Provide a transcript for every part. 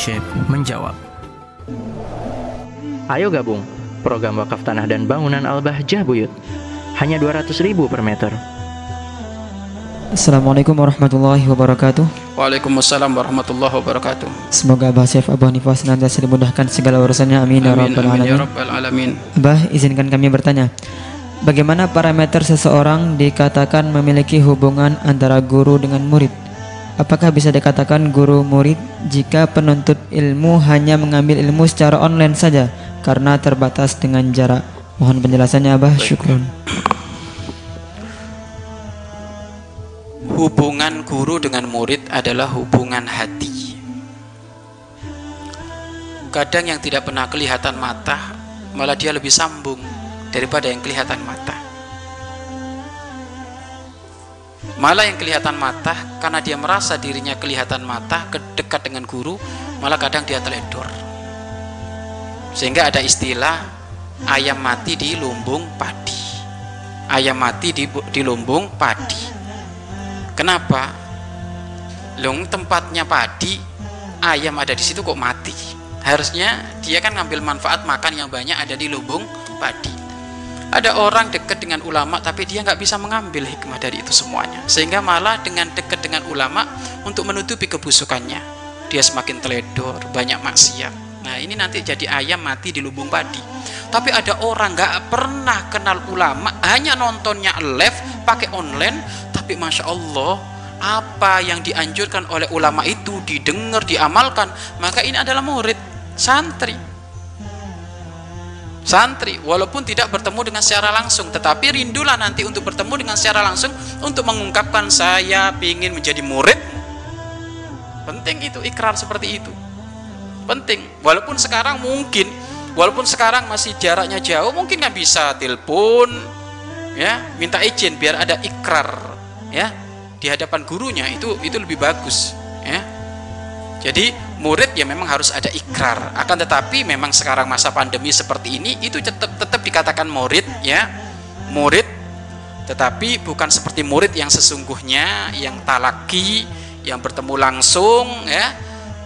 Syekh menjawab. Ayo gabung program wakaf tanah dan bangunan Al-Bahjah Buyut. Hanya 200 ribu per meter. Assalamualaikum warahmatullahi wabarakatuh. Waalaikumsalam warahmatullahi wabarakatuh. Semoga Abah Syekh Abu Hanifah senantiasa dimudahkan segala urusannya. Amin, ya Amin, rabbal amin ya alamin. rabbal alamin. Abah, izinkan kami bertanya. Bagaimana parameter seseorang dikatakan memiliki hubungan antara guru dengan murid? Apakah bisa dikatakan guru murid jika penuntut ilmu hanya mengambil ilmu secara online saja karena terbatas dengan jarak? Mohon penjelasannya Abah, syukron. Hubungan guru dengan murid adalah hubungan hati. Kadang yang tidak pernah kelihatan mata, malah dia lebih sambung daripada yang kelihatan mata. Malah yang kelihatan mata, karena dia merasa dirinya kelihatan mata, dekat dengan guru, malah kadang dia teledor. Sehingga ada istilah ayam mati di lumbung padi. Ayam mati di, di lumbung padi. Kenapa? Long tempatnya padi, ayam ada di situ kok mati. Harusnya dia kan ngambil manfaat makan yang banyak ada di lubung padi. Ada orang dekat dengan ulama tapi dia nggak bisa mengambil hikmah dari itu semuanya. Sehingga malah dengan dekat dengan ulama untuk menutupi kebusukannya. Dia semakin teledor, banyak maksiat. Nah ini nanti jadi ayam mati di lubung padi. Tapi ada orang nggak pernah kenal ulama, hanya nontonnya live pakai online, tapi masya Allah apa yang dianjurkan oleh ulama itu didengar, diamalkan, maka ini adalah murid santri. Santri, walaupun tidak bertemu dengan secara langsung, tetapi rindulah nanti untuk bertemu dengan secara langsung untuk mengungkapkan saya ingin menjadi murid. Penting itu ikrar seperti itu. Penting, walaupun sekarang mungkin, walaupun sekarang masih jaraknya jauh, mungkin nggak bisa telepon, ya, minta izin biar ada ikrar, ya, di hadapan gurunya itu itu lebih bagus, ya. Jadi murid ya memang harus ada ikrar. Akan tetapi memang sekarang masa pandemi seperti ini itu tetap tetap dikatakan murid ya. Murid tetapi bukan seperti murid yang sesungguhnya yang talaki, yang bertemu langsung ya,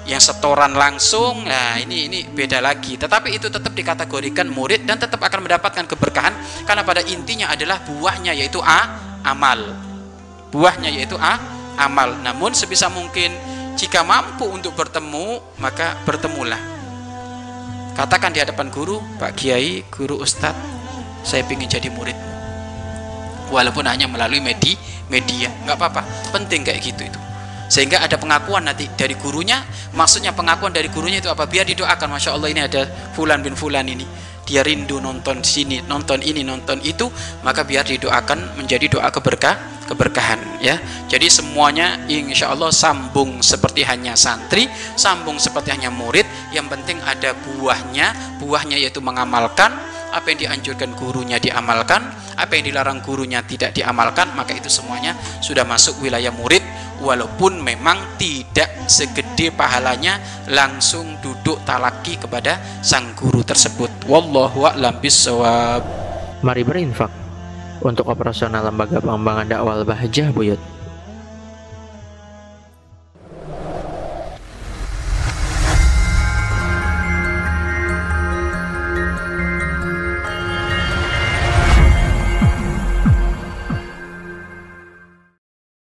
yang setoran langsung. Nah, ini ini beda lagi. Tetapi itu tetap dikategorikan murid dan tetap akan mendapatkan keberkahan karena pada intinya adalah buahnya yaitu a amal. Buahnya yaitu a amal. Namun sebisa mungkin jika mampu untuk bertemu, maka bertemulah. Katakan di hadapan guru, Pak Kiai, guru Ustadz, saya ingin jadi muridmu. Walaupun hanya melalui media, media, nggak apa-apa. Penting kayak gitu itu. Sehingga ada pengakuan nanti dari gurunya, maksudnya pengakuan dari gurunya itu apa? Biar didoakan, masya Allah ini ada Fulan bin Fulan ini. Dia rindu nonton sini, nonton ini, nonton itu, maka biar didoakan menjadi doa keberkah, keberkahan ya. Jadi semuanya insya Allah sambung seperti hanya santri, sambung seperti hanya murid. Yang penting ada buahnya, buahnya yaitu mengamalkan apa yang dianjurkan gurunya diamalkan, apa yang dilarang gurunya tidak diamalkan, maka itu semuanya sudah masuk wilayah murid walaupun memang tidak segede pahalanya langsung duduk talaki kepada sang guru tersebut. Wallahu a'lam. Mari berinfak untuk operasional lembaga pengembangan dakwah Al-Bahjah Buyut.